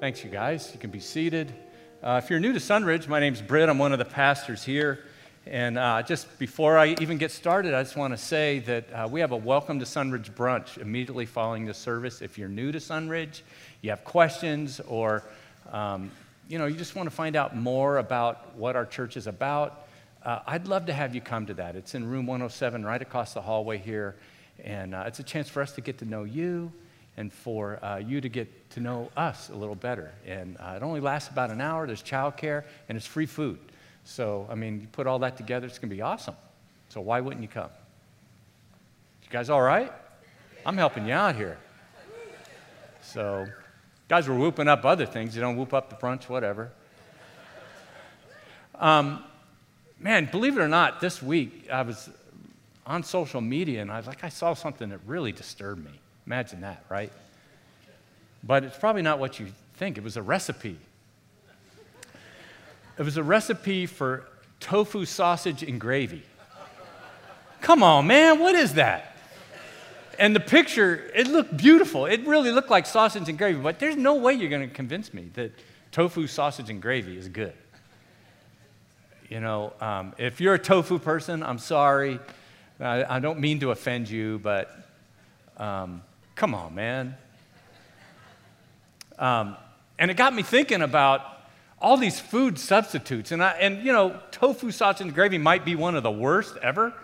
Thanks, you guys. You can be seated. Uh, if you're new to Sunridge, my name's Britt. I'm one of the pastors here. And uh, just before I even get started, I just want to say that uh, we have a Welcome to Sunridge brunch immediately following the service. If you're new to Sunridge, you have questions, or um, you know you just want to find out more about what our church is about, uh, I'd love to have you come to that. It's in room 107, right across the hallway here, and uh, it's a chance for us to get to know you and for uh, you to get to know us a little better. And uh, it only lasts about an hour. There's childcare and it's free food. So, I mean, you put all that together, it's going to be awesome. So, why wouldn't you come? You guys all right? I'm helping you out here. So, guys were whooping up other things. You don't whoop up the brunch, whatever. Um, man, believe it or not, this week I was on social media and I was like, I saw something that really disturbed me. Imagine that, right? But it's probably not what you think. It was a recipe. It was a recipe for tofu sausage and gravy. Come on, man, what is that? And the picture, it looked beautiful. It really looked like sausage and gravy, but there's no way you're going to convince me that tofu sausage and gravy is good. You know, um, if you're a tofu person, I'm sorry. I, I don't mean to offend you, but um, Come on, man. Um, and it got me thinking about all these food substitutes. And, I, and you know, tofu sausage and gravy might be one of the worst ever.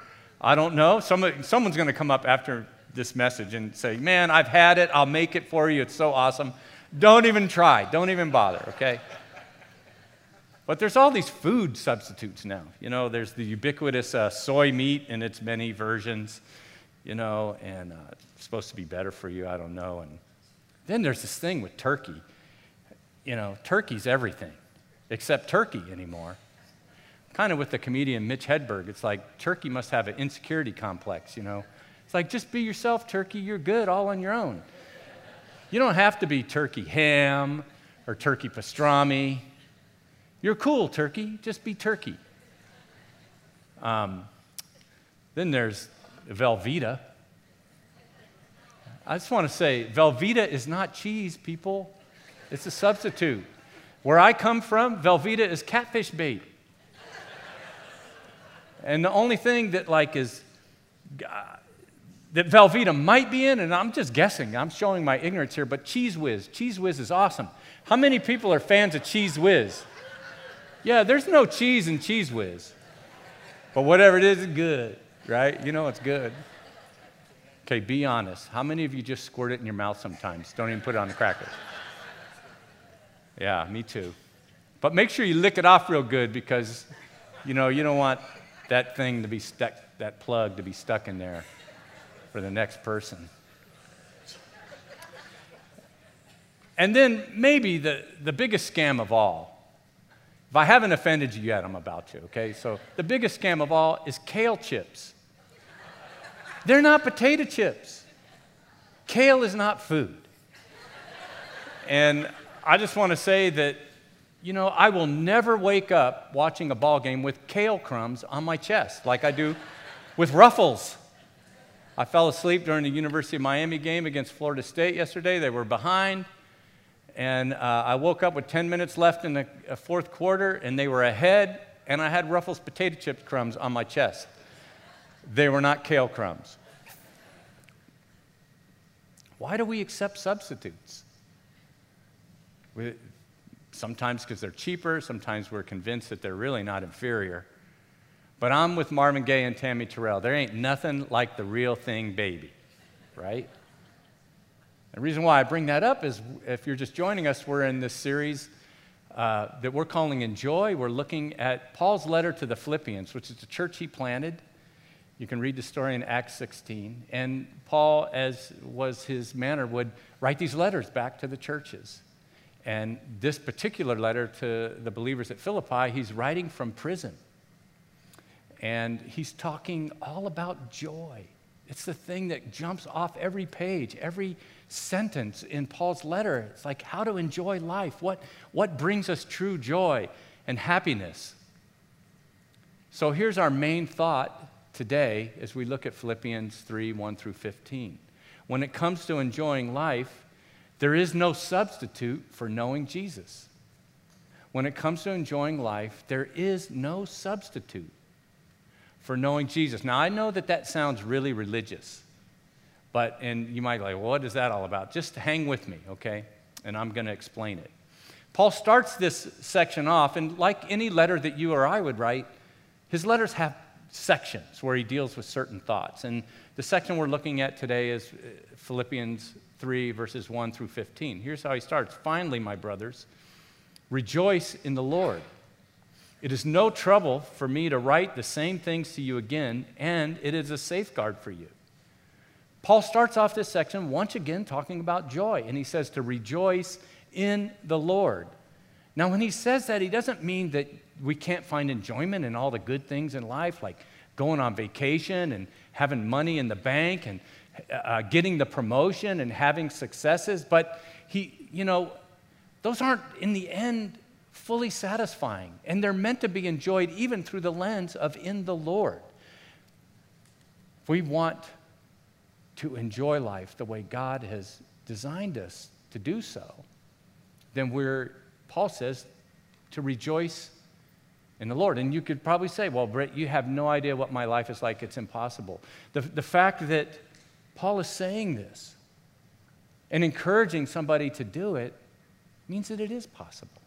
I don't know. Somebody, someone's going to come up after this message and say, Man, I've had it. I'll make it for you. It's so awesome. Don't even try. Don't even bother, okay? But there's all these food substitutes now. You know, there's the ubiquitous uh, soy meat in its many versions you know, and uh, supposed to be better for you. I don't know. And then there's this thing with turkey. You know, turkey's everything except turkey anymore. Kind of with the comedian Mitch Hedberg, it's like turkey must have an insecurity complex, you know. It's like just be yourself, turkey, you're good all on your own. You don't have to be turkey ham or turkey pastrami. You're cool, turkey, just be turkey. Um, then there's Velveeta. I just want to say, Velveeta is not cheese, people. It's a substitute. Where I come from, Velveeta is catfish bait. and the only thing that like is uh, that Velveeta might be in, and I'm just guessing, I'm showing my ignorance here, but Cheez Whiz. Cheez Whiz is awesome. How many people are fans of Cheez Whiz? Yeah, there's no cheese in Cheez Whiz. But whatever it is, it's good right? You know it's good. Okay, be honest. How many of you just squirt it in your mouth sometimes? Don't even put it on the crackers. Yeah, me too. But make sure you lick it off real good because, you know, you don't want that thing to be stuck, that plug to be stuck in there for the next person. And then maybe the, the biggest scam of all. If I haven't offended you yet, I'm about to, okay? So the biggest scam of all is kale chips. They're not potato chips. Kale is not food. And I just want to say that, you know, I will never wake up watching a ball game with kale crumbs on my chest like I do with ruffles. I fell asleep during the University of Miami game against Florida State yesterday. They were behind. And uh, I woke up with 10 minutes left in the uh, fourth quarter, and they were ahead, and I had Ruffles potato chip crumbs on my chest. They were not kale crumbs. Why do we accept substitutes? We, sometimes because they're cheaper, sometimes we're convinced that they're really not inferior. But I'm with Marvin Gaye and Tammy Terrell. There ain't nothing like the real thing, baby, right? The reason why I bring that up is if you're just joining us, we're in this series uh, that we're calling Enjoy. We're looking at Paul's letter to the Philippians, which is the church he planted. You can read the story in Acts 16. And Paul, as was his manner, would write these letters back to the churches. And this particular letter to the believers at Philippi, he's writing from prison. And he's talking all about joy. It's the thing that jumps off every page, every sentence in Paul's letter. It's like how to enjoy life, what, what brings us true joy and happiness. So here's our main thought today as we look at Philippians 3 1 through 15. When it comes to enjoying life, There is no substitute for knowing Jesus. When it comes to enjoying life, there is no substitute for knowing Jesus. Now, I know that that sounds really religious, but, and you might be like, well, what is that all about? Just hang with me, okay? And I'm going to explain it. Paul starts this section off, and like any letter that you or I would write, his letters have sections where he deals with certain thoughts. And the section we're looking at today is uh, Philippians 3, verses 1 through 15. Here's how he starts Finally, my brothers, rejoice in the Lord. It is no trouble for me to write the same things to you again, and it is a safeguard for you. Paul starts off this section once again talking about joy, and he says to rejoice in the Lord. Now, when he says that, he doesn't mean that we can't find enjoyment in all the good things in life, like going on vacation and having money in the bank and uh, getting the promotion and having successes. But he, you know, those aren't in the end fully satisfying. And they're meant to be enjoyed even through the lens of in the Lord. If we want to enjoy life the way God has designed us to do so, then we're, Paul says, to rejoice in the Lord. And you could probably say, well, Brett, you have no idea what my life is like. It's impossible. The, the fact that Paul is saying this and encouraging somebody to do it means that it is possible.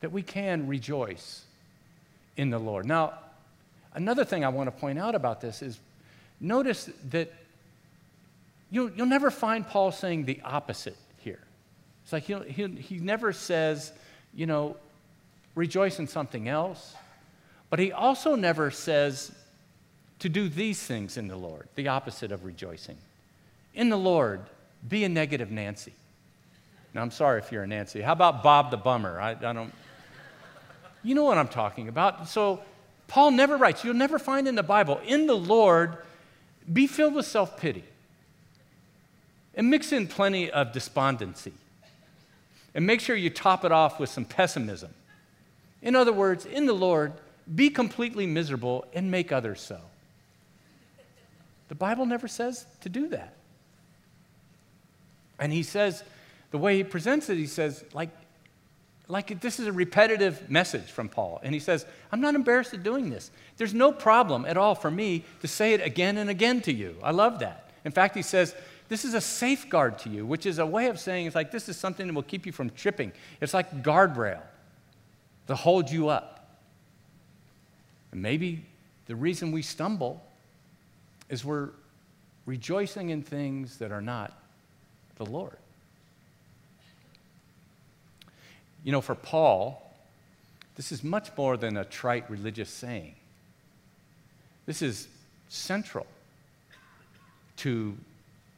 That we can rejoice in the Lord. Now, another thing I want to point out about this is notice that you'll, you'll never find Paul saying the opposite. It's like he he he never says, you know, rejoice in something else. But he also never says to do these things in the Lord, the opposite of rejoicing. In the Lord, be a negative Nancy. Now, I'm sorry if you're a Nancy. How about Bob the Bummer? I, I don't. You know what I'm talking about. So, Paul never writes, you'll never find in the Bible, in the Lord, be filled with self pity and mix in plenty of despondency. And make sure you top it off with some pessimism. In other words, in the Lord, be completely miserable and make others so. The Bible never says to do that. And he says, the way he presents it, he says, like, like this is a repetitive message from Paul. And he says, I'm not embarrassed at doing this. There's no problem at all for me to say it again and again to you. I love that. In fact, he says, this is a safeguard to you, which is a way of saying it's like this is something that will keep you from tripping. It's like guardrail to hold you up. And maybe the reason we stumble is we're rejoicing in things that are not the Lord. You know, for Paul, this is much more than a trite religious saying. This is central to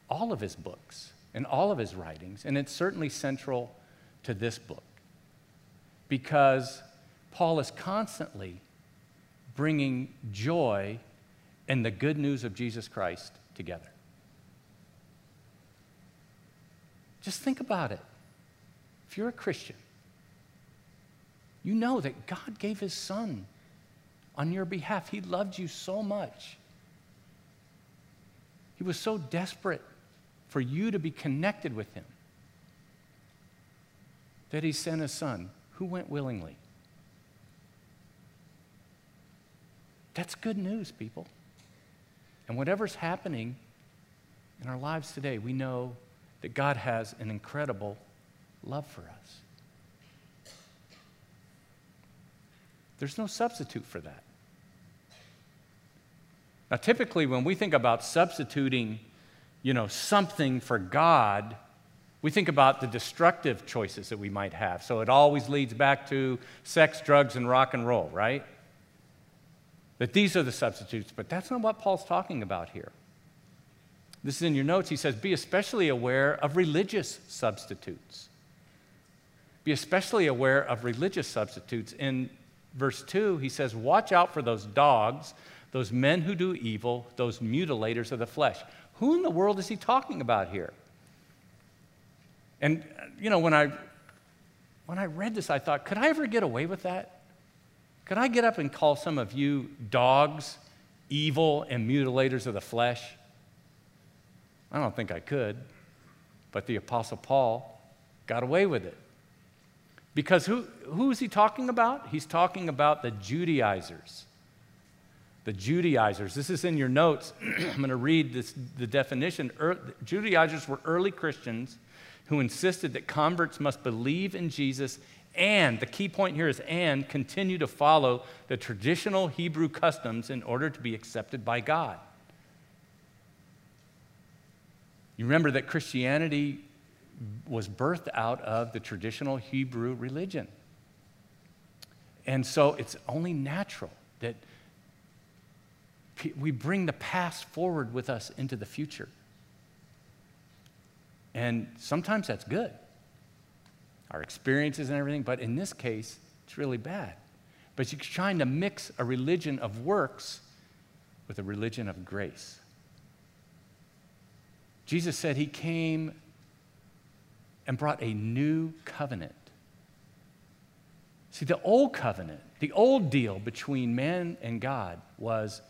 all of his books and all of his writings, and it's certainly central to this book because Paul is constantly bringing joy and the good news of Jesus Christ together. Just think about it. If you're a Christian, you know that God gave his son on your behalf. He loved you so much. He was so desperate for you to be connected with him that he sent a son who went willingly. That's good news, people. And whatever's happening in our lives today, we know that God has an incredible love for us. There's no substitute for that. Now, typically, when we think about substituting, you know, something for God, we think about the destructive choices that we might have. So it always leads back to sex, drugs, and rock and roll, right? That these are the substitutes, but that's not what Paul's talking about here. This is in your notes. He says, Be especially aware of religious substitutes. Be especially aware of religious substitutes. In verse 2, he says, Watch out for those dogs, those men who do evil, those mutilators of the flesh. Who in the world is he talking about here? And, you know, when I, when I read this, I thought, could I ever get away with that? Could I get up and call some of you dogs, evil, and mutilators of the flesh? I don't think I could. But the Apostle Paul got away with it. Because who, who is he talking about? He's talking about the Judaizers. The Judaizers. This is in your notes. I'm going to read this, the definition. Er, Judaizers were early Christians who insisted that converts must believe in Jesus and, the key point here is and, continue to follow the traditional Hebrew customs in order to be accepted by God. You remember that Christianity was birthed out of the traditional Hebrew religion. And so it's only natural that we bring the past forward with us into the future. And sometimes that's good, our experiences and everything, but in this case, it's really bad. But you're trying to mix a religion of works with a religion of grace. Jesus said he came and brought a new covenant. See, the old covenant, the old deal between man and God was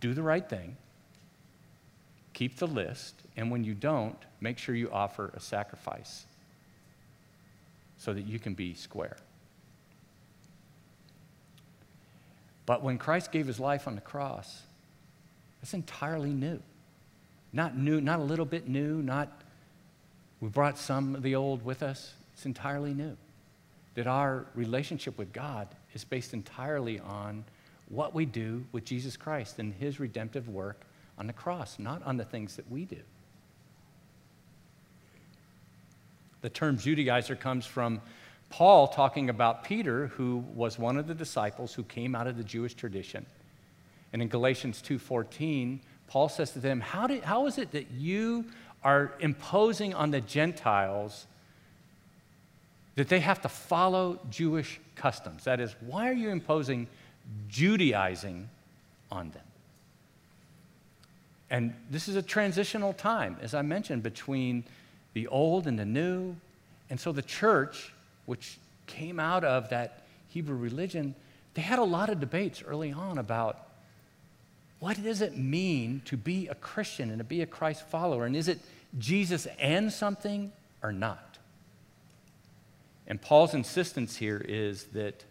do the right thing, keep the list, and when you don't, make sure you offer a sacrifice so that you can be square. But when Christ gave his life on the cross, it's entirely new. Not new, not a little bit new, not we brought some of the old with us. It's entirely new. That our relationship with God is based entirely on what we do with Jesus Christ and his redemptive work on the cross, not on the things that we do. The term Judaizer comes from Paul talking about Peter, who was one of the disciples who came out of the Jewish tradition. And in Galatians 2:14, Paul says to them, how, did, how is it that you are imposing on the Gentiles that they have to follow Jewish customs? That is, why are you imposing Judaizing on them? And this is a transitional time, as I mentioned, between the old and the new. And so the church, which came out of that Hebrew religion, they had a lot of debates early on about what does it mean to be a Christian and to be a Christ follower? And is it Jesus and something or not? And Paul's insistence here is that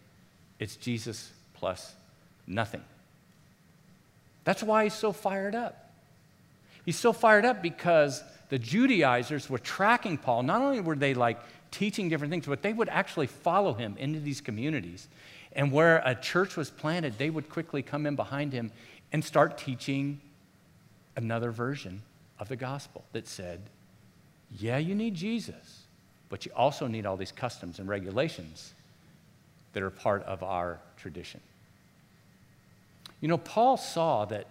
it's Jesus plus nothing. That's why he's so fired up. He's so fired up because the Judaizers were tracking Paul. Not only were they like teaching different things, but they would actually follow him into these communities. And where a church was planted, they would quickly come in behind him and start teaching another version of the gospel that said, yeah, you need Jesus, but you also need all these customs and regulations that are part of our tradition. You know, Paul saw that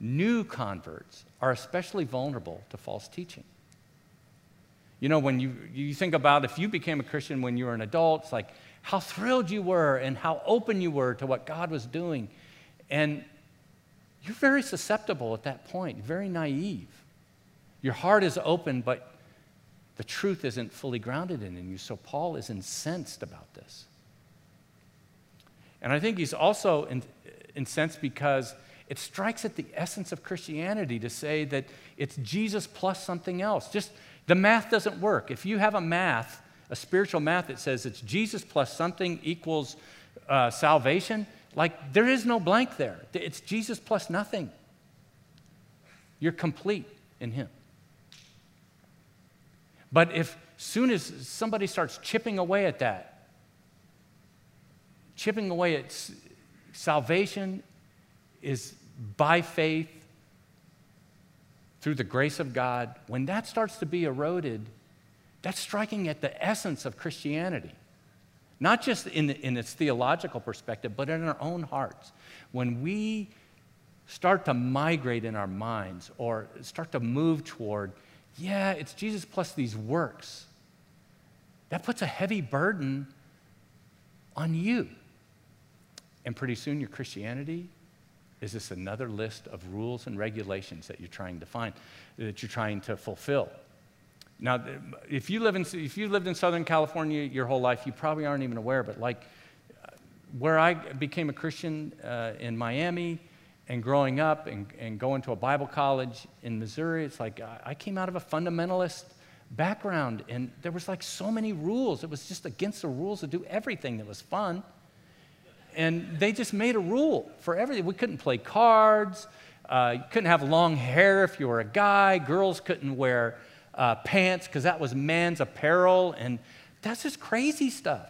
new converts are especially vulnerable to false teaching. You know, when you, you think about if you became a Christian when you were an adult, it's like how thrilled you were and how open you were to what God was doing. And you're very susceptible at that point, very naive. Your heart is open, but the truth isn't fully grounded in you. So Paul is incensed about this. And I think he's also incensed because it strikes at the essence of Christianity to say that it's Jesus plus something else. Just the math doesn't work. If you have a math, a spiritual math that says it's Jesus plus something equals uh, salvation, like, there is no blank there. It's Jesus plus nothing. You're complete in Him. But if soon as somebody starts chipping away at that, chipping away at salvation is by faith through the grace of God, when that starts to be eroded, that's striking at the essence of Christianity. Not just in, the, in its theological perspective, but in our own hearts. When we start to migrate in our minds or start to move toward, yeah, it's Jesus plus these works, that puts a heavy burden on you. And pretty soon your Christianity is just another list of rules and regulations that you're trying to find, that you're trying to fulfill. Now, if you, live in, if you lived in Southern California your whole life, you probably aren't even aware, but like where I became a Christian uh, in Miami and growing up and, and going to a Bible college in Missouri, it's like I came out of a fundamentalist background, and there was like so many rules. It was just against the rules to do everything that was fun. And they just made a rule for everything. We couldn't play cards. Uh, you couldn't have long hair if you were a guy. Girls couldn't wear uh, pants because that was man's apparel. And that's just crazy stuff.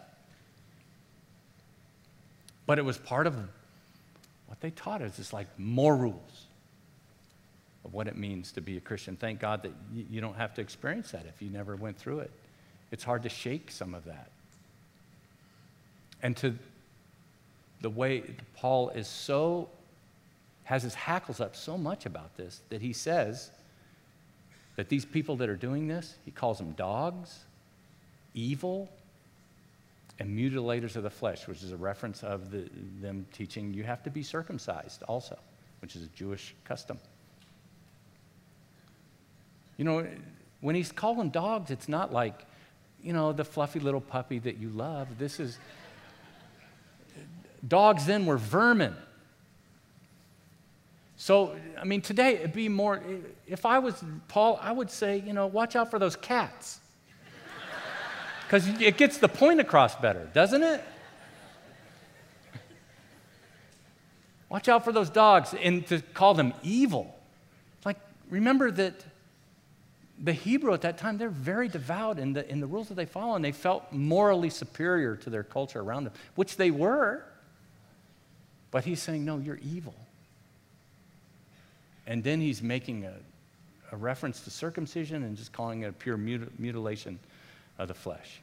But it was part of what they taught us. It's like more rules of what it means to be a Christian. Thank God that you don't have to experience that if you never went through it. It's hard to shake some of that. And to the way Paul is so, has his hackles up so much about this that he says that these people that are doing this, he calls them dogs, evil, and mutilators of the flesh, which is a reference of the, them teaching you have to be circumcised also, which is a Jewish custom. You know, when he's calling dogs, it's not like, you know, the fluffy little puppy that you love. This is, dogs then were vermin. So, I mean, today it'd be more, if I was Paul, I would say, you know, watch out for those cats. Because it gets the point across better, doesn't it? Watch out for those dogs and to call them evil. Like, remember that the Hebrew at that time, they're very devout in the, in the rules that they follow, and they felt morally superior to their culture around them, which they were. But he's saying, no, you're evil. And then he's making a, a reference to circumcision and just calling it a pure mutil- mutilation of the flesh.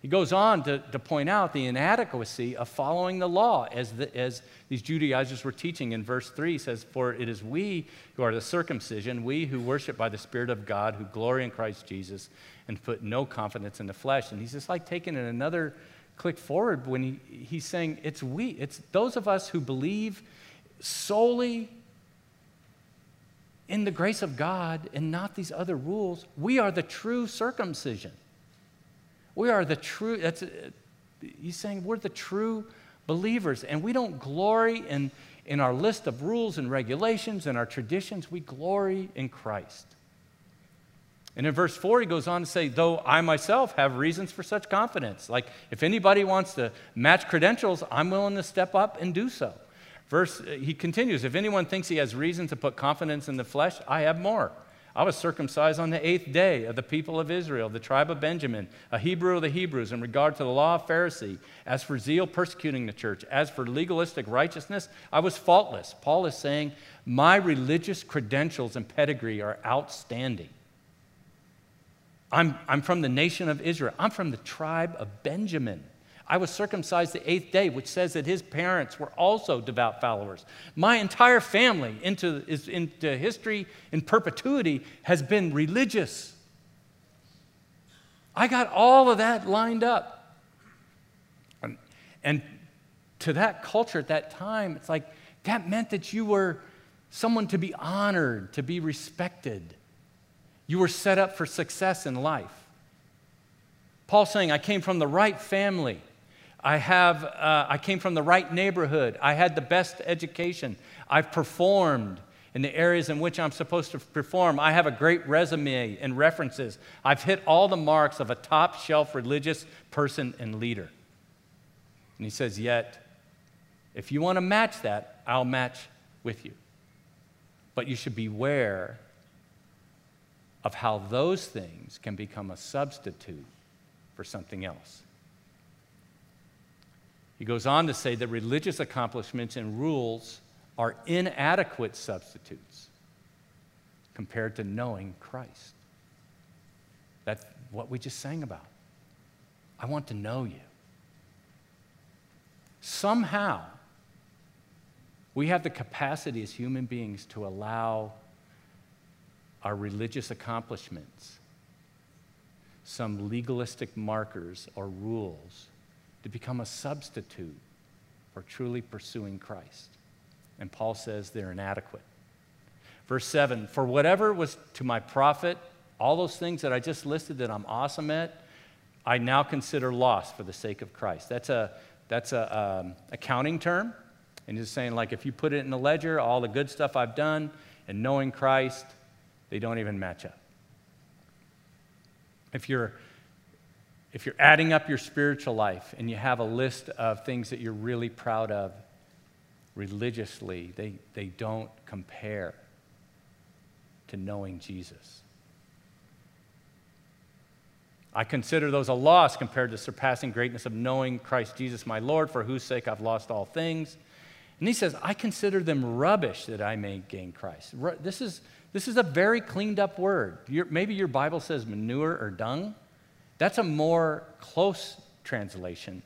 He goes on to, to point out the inadequacy of following the law, as, the, as these Judaizers were teaching in verse 3. He says, For it is we who are the circumcision, we who worship by the Spirit of God, who glory in Christ Jesus, and put no confidence in the flesh. And he's just like taking it another click forward when he, he's saying, It's we, it's those of us who believe solely in the grace of God and not these other rules. We are the true circumcision. We are the true, that's, he's saying we're the true believers. And we don't glory in, in our list of rules and regulations and our traditions. We glory in Christ. And in verse 4, he goes on to say, Though I myself have reasons for such confidence. Like, if anybody wants to match credentials, I'm willing to step up and do so. Verse, uh, he continues, If anyone thinks he has reason to put confidence in the flesh, I have more. I was circumcised on the eighth day of the people of Israel, the tribe of Benjamin, a Hebrew of the Hebrews, in regard to the law of Pharisee. As for zeal, persecuting the church. As for legalistic righteousness, I was faultless. Paul is saying, My religious credentials and pedigree are outstanding. I'm, I'm from the nation of Israel, I'm from the tribe of Benjamin. I was circumcised the eighth day, which says that his parents were also devout followers. My entire family into, is, into history in perpetuity has been religious. I got all of that lined up. And, and to that culture at that time, it's like that meant that you were someone to be honored, to be respected. You were set up for success in life. Paul saying, I came from the right family. I, have, uh, I came from the right neighborhood. I had the best education. I've performed in the areas in which I'm supposed to perform. I have a great resume and references. I've hit all the marks of a top shelf religious person and leader. And he says, Yet, if you want to match that, I'll match with you. But you should beware of how those things can become a substitute for something else. He goes on to say that religious accomplishments and rules are inadequate substitutes compared to knowing Christ. That's what we just sang about. I want to know you. Somehow, we have the capacity as human beings to allow our religious accomplishments, some legalistic markers or rules, to become a substitute for truly pursuing Christ. And Paul says they're inadequate. Verse 7 For whatever was to my profit, all those things that I just listed that I'm awesome at, I now consider loss for the sake of Christ. That's a, that's a um, accounting term. And he's saying, like, if you put it in the ledger, all the good stuff I've done and knowing Christ, they don't even match up. if you're if you're adding up your spiritual life and you have a list of things that you're really proud of religiously, they, they don't compare to knowing Jesus. I consider those a loss compared to the surpassing greatness of knowing Christ Jesus my Lord, for whose sake I've lost all things. And he says, I consider them rubbish that I may gain Christ. This is, this is a very cleaned up word. Maybe your Bible says manure or dung. That's a more close translation.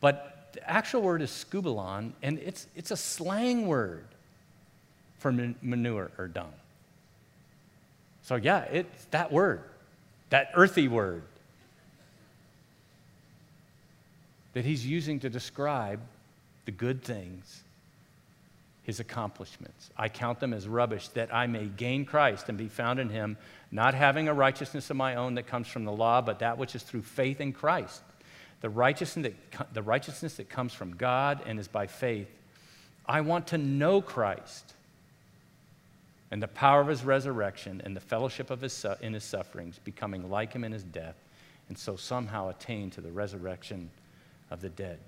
But the actual word is skubalon, and it's, it's a slang word for manure or dung. So, yeah, it's that word, that earthy word that he's using to describe the good things, his accomplishments. I count them as rubbish that I may gain Christ and be found in him, not having a righteousness of my own that comes from the law, but that which is through faith in Christ. The righteousness that, the righteousness that comes from God and is by faith. I want to know Christ and the power of his resurrection and the fellowship of his, in his sufferings, becoming like him in his death, and so somehow attain to the resurrection of the dead.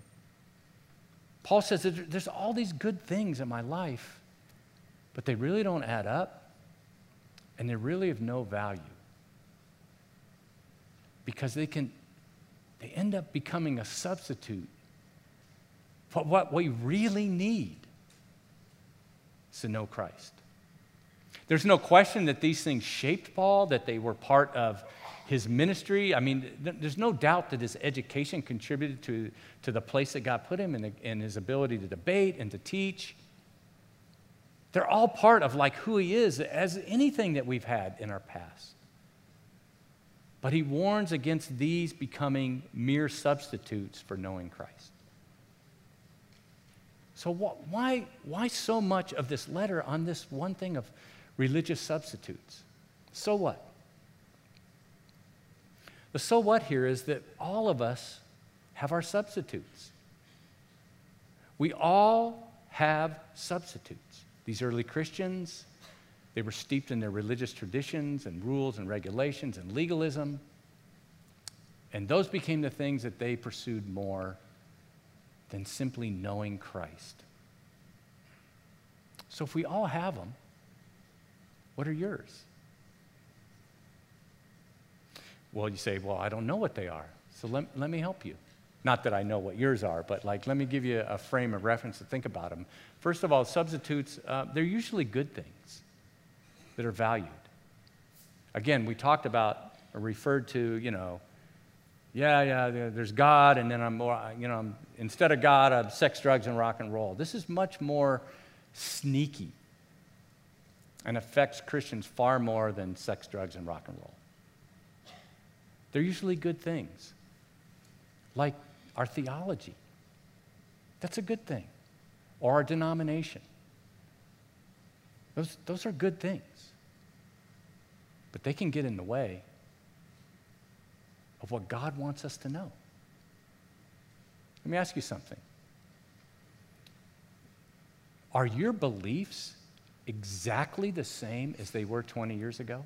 Paul says there's all these good things in my life, but they really don't add up, and they're really of no value because they can they end up becoming a substitute for what we really need is to know Christ. There's no question that these things shaped Paul, that they were part of his ministry. I mean, there's no doubt that his education contributed to, to the place that God put him and, his ability to debate and to teach. They're all part of like who he is as anything that we've had in our past. But he warns against these becoming mere substitutes for knowing Christ. So, why, why so much of this letter on this one thing of religious substitutes? So what? The so what here is that all of us have our substitutes. We all have substitutes. These early Christians, they were steeped in their religious traditions and rules and regulations and legalism. And those became the things that they pursued more than simply knowing Christ. So if we all have them, what are yours? Well, you say, well, I don't know what they are. So let, let me help you. Not that I know what yours are, but like, let me give you a frame of reference to think about them. First of all, substitutes, uh, they're usually good things that are valued. Again, we talked about or referred to, you know, yeah, yeah, there's God, and then I'm more, you know, I'm, instead of God, I'm sex, drugs, and rock and roll. This is much more sneaky and affects Christians far more than sex, drugs, and rock and roll. They're usually good things, like our theology. That's a good thing. Or our denomination. Those, those are good things. But they can get in the way of what God wants us to know. Let me ask you something. Are your beliefs exactly the same as they were 20 years ago?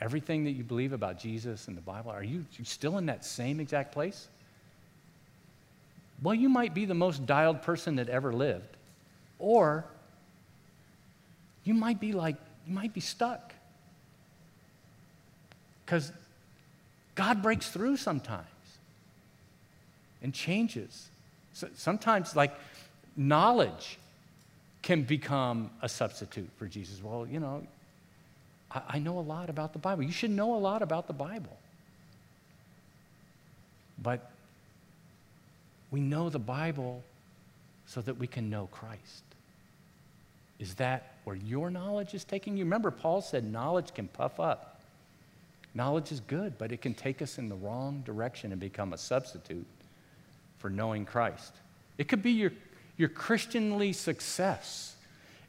Everything that you believe about Jesus and the Bible, are you still in that same exact place? Well, you might be the most dialed person that ever lived, or you might be like, you might be stuck. Because God breaks through sometimes and changes. So sometimes, like, knowledge can become a substitute for Jesus. Well, you know, I, know a lot about the Bible. You should know a lot about the Bible. But we know the Bible so that we can know Christ. Is that where your knowledge is taking you? Remember, Paul said knowledge can puff up. Knowledge is good, but it can take us in the wrong direction and become a substitute for knowing Christ. It could be your, your Christianly success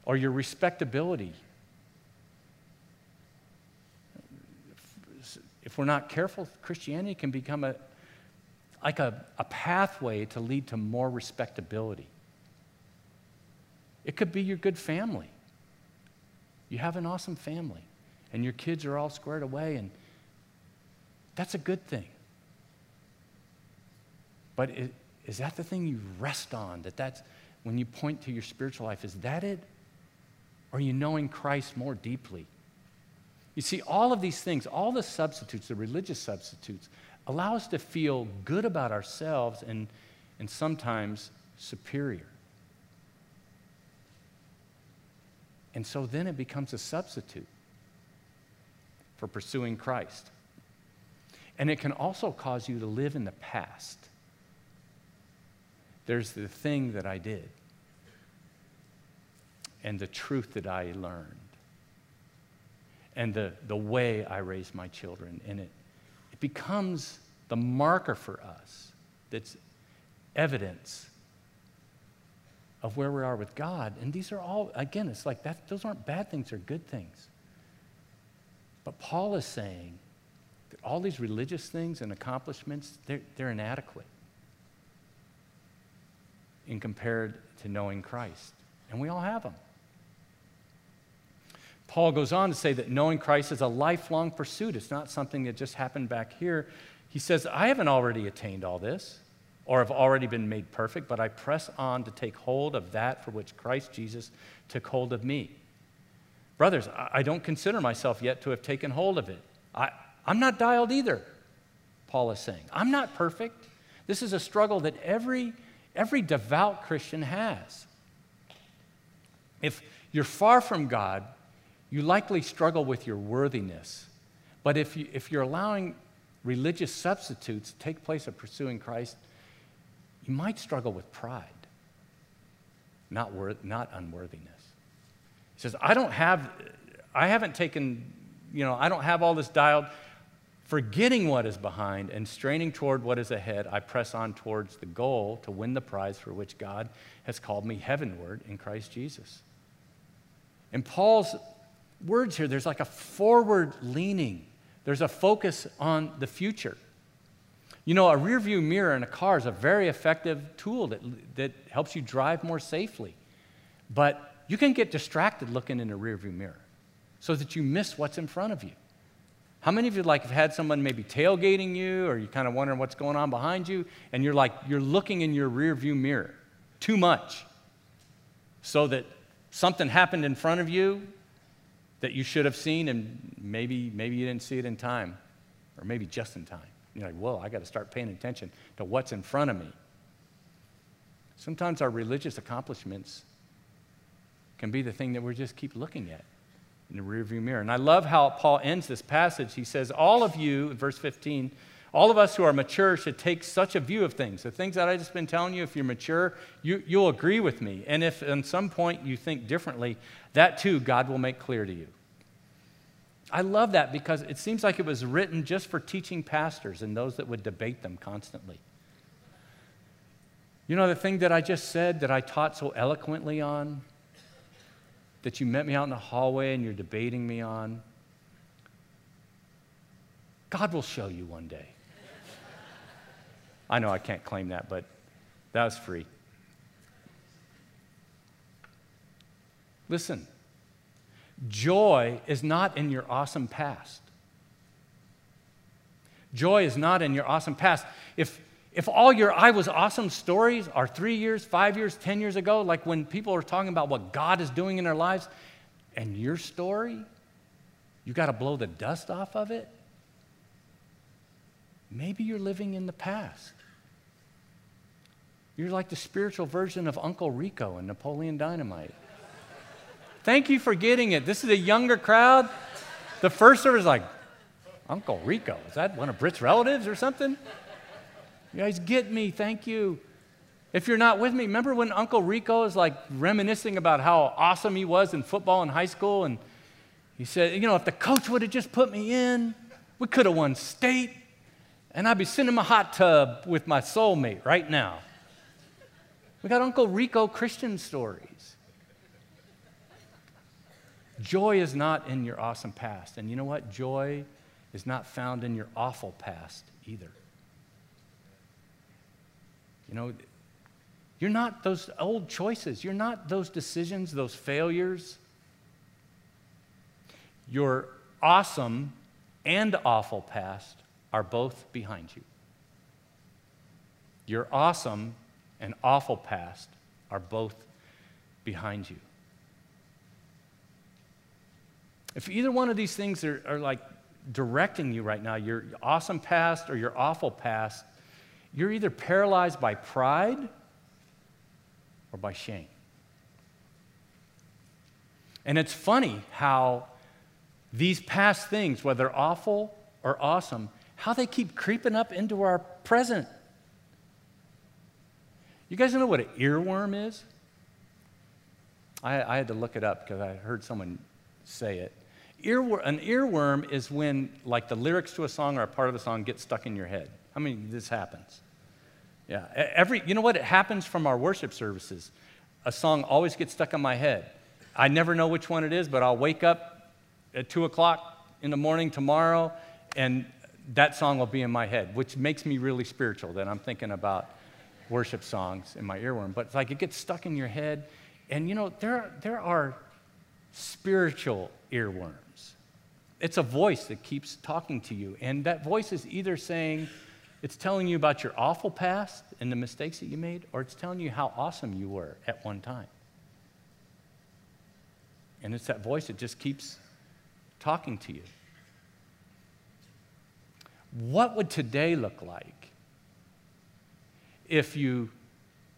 or your respectability. If we're not careful, Christianity can become a, like a, a pathway to lead to more respectability. It could be your good family. You have an awesome family, and your kids are all squared away, and That's a good thing. But it, is that the thing you rest on? That that's when you point to your spiritual life, is that it? Or are you knowing Christ more deeply? You see, all of these things, all the substitutes, the religious substitutes, allow us to feel good about ourselves and, and sometimes superior. And so then it becomes a substitute for pursuing Christ. And it can also cause you to live in the past. There's the thing that I did and the truth that I learned and the, the way I raise my children. And it, it becomes the marker for us that's evidence of where we are with God. And these are all, again, it's like that, those aren't bad things, they're good things. But Paul is saying that all these religious things and accomplishments, they're, they're inadequate in compared to knowing Christ. And we all have them. Paul goes on to say that knowing Christ is a lifelong pursuit. It's not something that just happened back here. He says, I haven't already attained all this or have already been made perfect, but I press on to take hold of that for which Christ Jesus took hold of me. Brothers, I don't consider myself yet to have taken hold of it. I, I'm not dialed either, Paul is saying. I'm not perfect. This is a struggle that every, every devout Christian has. If you're far from God, you likely struggle with your worthiness. But if, you, if you're allowing religious substitutes to take place of pursuing Christ, you might struggle with pride, not, worth, not unworthiness. He says, I don't have, I haven't taken, you know, I don't have all this dialed. Forgetting what is behind and straining toward what is ahead, I press on towards the goal to win the prize for which God has called me heavenward in Christ Jesus. In Paul's words here, there's like a forward leaning, there's a focus on the future. You know, a rear view mirror in a car is a very effective tool that, that helps you drive more safely. But you can get distracted looking in a rear view mirror so that you miss what's in front of you. How many of you like have had someone maybe tailgating you or you kind of wondering what's going on behind you and you're like you're looking in your rear view mirror too much so that something happened in front of you that you should have seen and maybe maybe you didn't see it in time or maybe just in time. You're like, "Whoa, I got to start paying attention to what's in front of me." Sometimes our religious accomplishments can be the thing that we just keep looking at in the rearview mirror. And I love how Paul ends this passage. He says, All of you, verse 15, all of us who are mature should take such a view of things. The things that I've just been telling you, if you're mature, you, you'll agree with me. And if at some point you think differently, that too God will make clear to you. I love that because it seems like it was written just for teaching pastors and those that would debate them constantly. You know, the thing that I just said that I taught so eloquently on, that you met me out in the hallway and you're debating me on, God will show you one day. I know I can't claim that, but that was free. Listen, joy is not in your awesome past. Joy is not in your awesome past. If if all your I was awesome stories are three years, five years, 10 years ago, like when people are talking about what God is doing in their lives, and your story, you got to blow the dust off of it, maybe you're living in the past. You're like the spiritual version of Uncle Rico and Napoleon Dynamite. Thank you for getting it. This is a younger crowd. The first service is like, Uncle Rico, is that one of Britt's relatives or something? You guys get me, thank you. If you're not with me, remember when Uncle Rico is like reminiscing about how awesome he was in football in high school? And he said, You know, if the coach would have just put me in, we could have won state, and I'd be sitting in my hot tub with my soulmate right now. We got Uncle Rico Christian stories. Joy is not in your awesome past. And you know what? Joy is not found in your awful past either. You know, you're not those old choices. You're not those decisions, those failures. Your awesome and awful past are both behind you. Your awesome and awful past are both behind you. If either one of these things are, are like directing you right now, your awesome past or your awful past, you're either paralyzed by pride or by shame. And it's funny how these past things, whether awful or awesome, how they keep creeping up into our present. You guys know what an earworm is? I, I had to look it up because I heard someone say it. Earwor- an earworm is when, like, the lyrics to a song or a part of a song get stuck in your head. I mean, this happens. Yeah, every, you know what? It happens from our worship services. A song always gets stuck in my head. I never know which one it is, but I'll wake up at 2 o'clock in the morning tomorrow, and that song will be in my head, which makes me really spiritual that I'm thinking about worship songs in my earworm. But it's like it gets stuck in your head. And you know, there, there are spiritual earworms. It's a voice that keeps talking to you. And that voice is either saying, it's telling you about your awful past and the mistakes that you made, or it's telling you how awesome you were at one time. And it's that voice that just keeps talking to you. What would today look like if you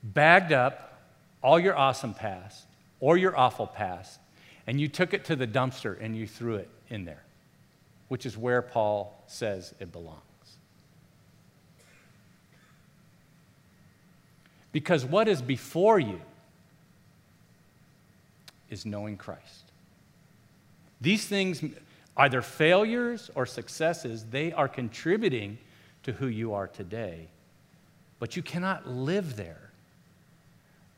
bagged up all your awesome past or your awful past and you took it to the dumpster and you threw it in there, which is where Paul says it belongs. Because what is before you is knowing Christ. These things, either failures or successes, they are contributing to who you are today but you cannot live there.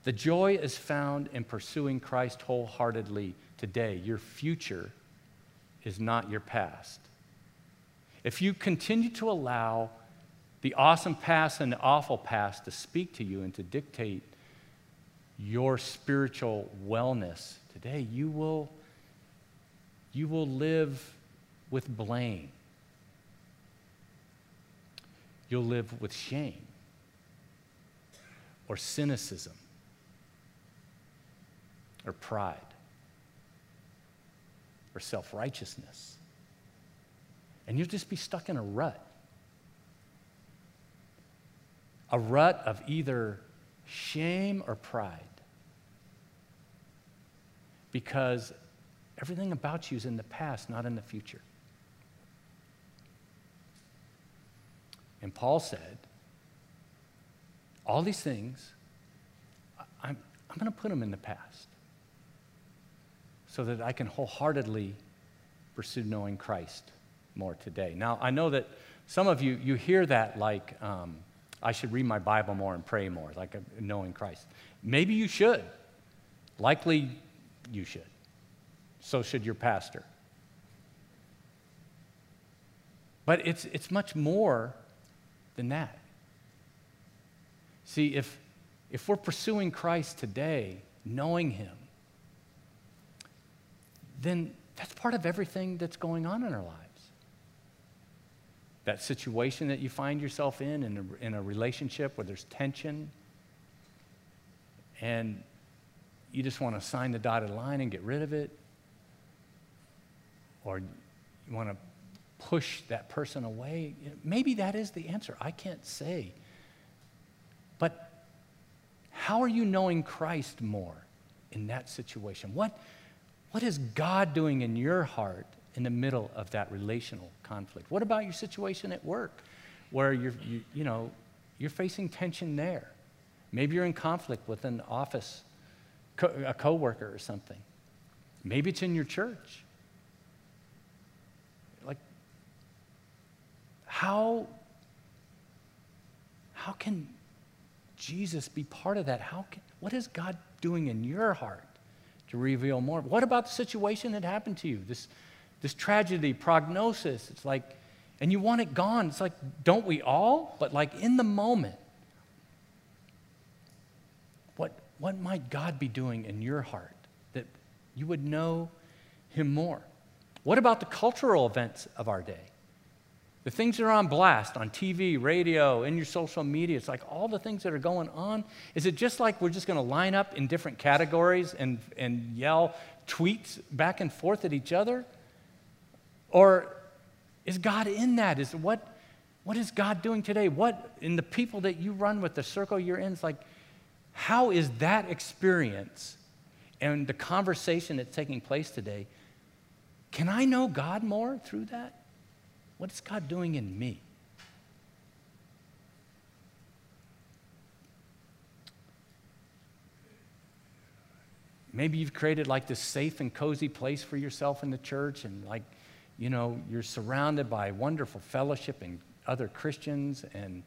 The joy is found in pursuing Christ wholeheartedly today. Your future is not your past. If you continue to allow the awesome past and the awful past to speak to you and to dictate your spiritual wellness today, you will, you will live with blame. You'll live with shame or cynicism or pride or self righteousness. And you'll just be stuck in a rut. A rut of either shame or pride. Because everything about you is in the past, not in the future. And Paul said, all these things, I'm, I'm going to put them in the past so that I can wholeheartedly pursue knowing Christ more today. Now, I know that some of you, you hear that like, um, I should read my Bible more and pray more, like uh, knowing Christ. Maybe you should. Likely you should. So should your pastor. But it's, it's much more than that. See, if, if we're pursuing Christ today, knowing Him, then that's part of everything that's going on in our lives. That situation that you find yourself in, in a, in a relationship where there's tension, and you just want to sign the dotted line and get rid of it, or you want to push that person away, maybe that is the answer. I can't say. But how are you knowing Christ more in that situation? What, what is God doing in your heart in the middle of that relational conflict? What about your situation at work where you're, you, you know, you're facing tension there? Maybe you're in conflict with an office, co- a coworker or something. Maybe it's in your church. Like, how, how can Jesus be part of that? How can, what is God doing in your heart to reveal more? What about the situation that happened to you? This, this tragedy, prognosis. It's like, and you want it gone. It's like, don't we all? But like in the moment, what, what might God be doing in your heart that you would know Him more? What about the cultural events of our day? The things that are on blast on TV, radio, in your social media, it's like all the things that are going on. Is it just like we're just going to line up in different categories and, and yell tweets back and forth at each other? Or is God in that? Is what, what is God doing today? What in the people that you run with, the circle you're in, it's like, how is that experience and the conversation that's taking place today? Can I know God more through that? What is God doing in me? Maybe you've created like this safe and cozy place for yourself in the church, and like, you know, you're surrounded by wonderful fellowship and other Christians, and,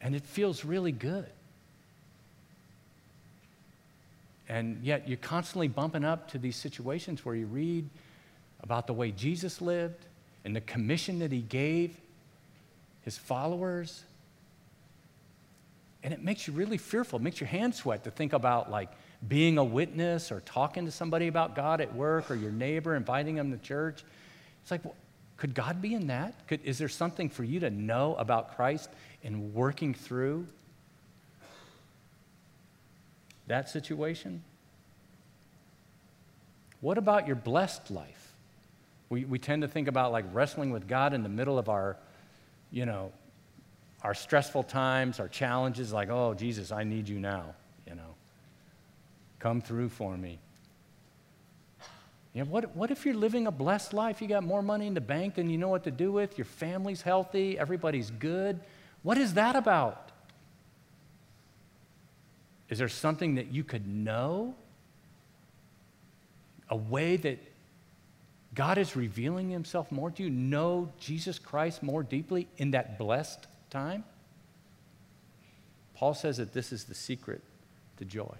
and it feels really good. And yet you're constantly bumping up to these situations where you read about the way Jesus lived and the commission that he gave his followers. And it makes you really fearful. It makes your hands sweat to think about like being a witness or talking to somebody about God at work or your neighbor, inviting them to church. It's like, well, could God be in that? Could, is there something for you to know about Christ and working through that situation? What about your blessed life? We, we tend to think about like wrestling with God in the middle of our, you know, our stressful times, our challenges, like, oh, Jesus, I need you now, you know. Come through for me. You know, what, what if you're living a blessed life? You got more money in the bank than you know what to do with, your family's healthy, everybody's good. What is that about? Is there something that you could know? A way that God is revealing himself more to you? Know Jesus Christ more deeply in that blessed time? Paul says that this is the secret to joy.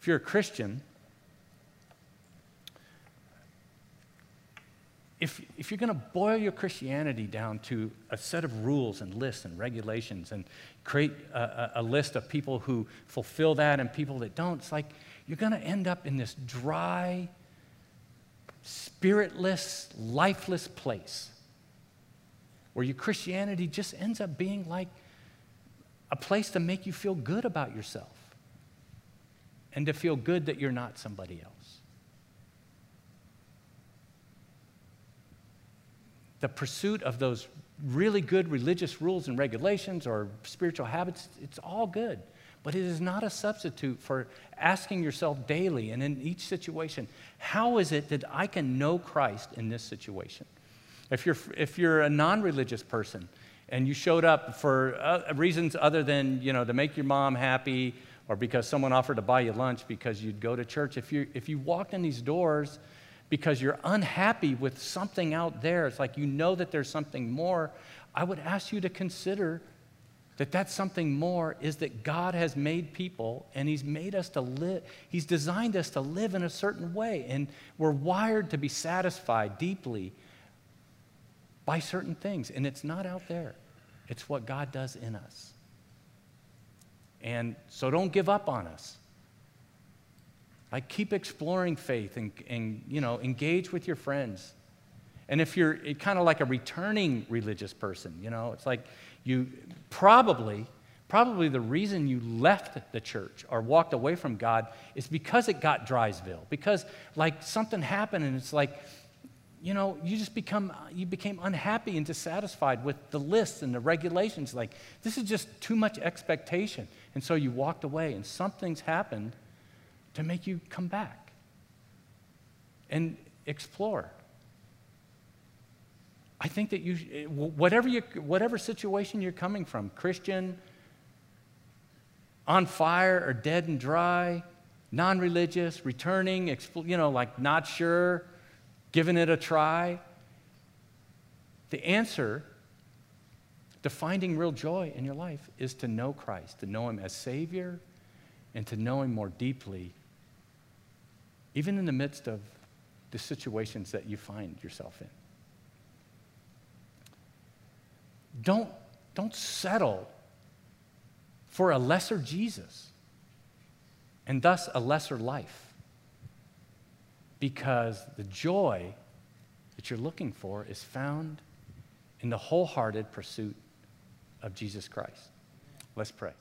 If you're a Christian, if, if you're going to boil your Christianity down to a set of rules and lists and regulations and create a, a, a list of people who fulfill that and people that don't, it's like you're going to end up in this dry, spiritless, lifeless place where your Christianity just ends up being like a place to make you feel good about yourself and to feel good that you're not somebody else. The pursuit of those really good religious rules and regulations or spiritual habits, it's all good. But it is not a substitute for asking yourself daily and in each situation, how is it that I can know Christ in this situation? If you're, if you're a non religious person and you showed up for uh, reasons other than you know, to make your mom happy or because someone offered to buy you lunch because you'd go to church, if you, if you walk in these doors because you're unhappy with something out there, it's like you know that there's something more, I would ask you to consider that that something more is that God has made people and He's made us to live, He's designed us to live in a certain way. And we're wired to be satisfied deeply by certain things. And it's not out there, it's what God does in us. And so don't give up on us. Like keep exploring faith and, and you know, engage with your friends. And if you're eh, kind of like a returning religious person, you know, it's like you probably, probably the reason you left the church or walked away from God is because it got Drysville. Because like something happened and it's like, you know, you just become, you became unhappy and dissatisfied with the lists and the regulations. Like, this is just too much expectation. And so you walked away and something's happened to make you come back and explore. I think that you, eh, whatever, you, whatever situation you're coming from, Christian, on fire or dead and dry, non religious, returning, you know, like not sure, giving it a try, the answer to finding real joy in your life is to know Christ, to know Him as Savior, and to know Him more deeply, even in the midst of the situations that you find yourself in. Don't, don't settle for a lesser Jesus and thus a lesser life. Because the joy that you're looking for is found in the wholehearted pursuit of Jesus Christ. Let's pray.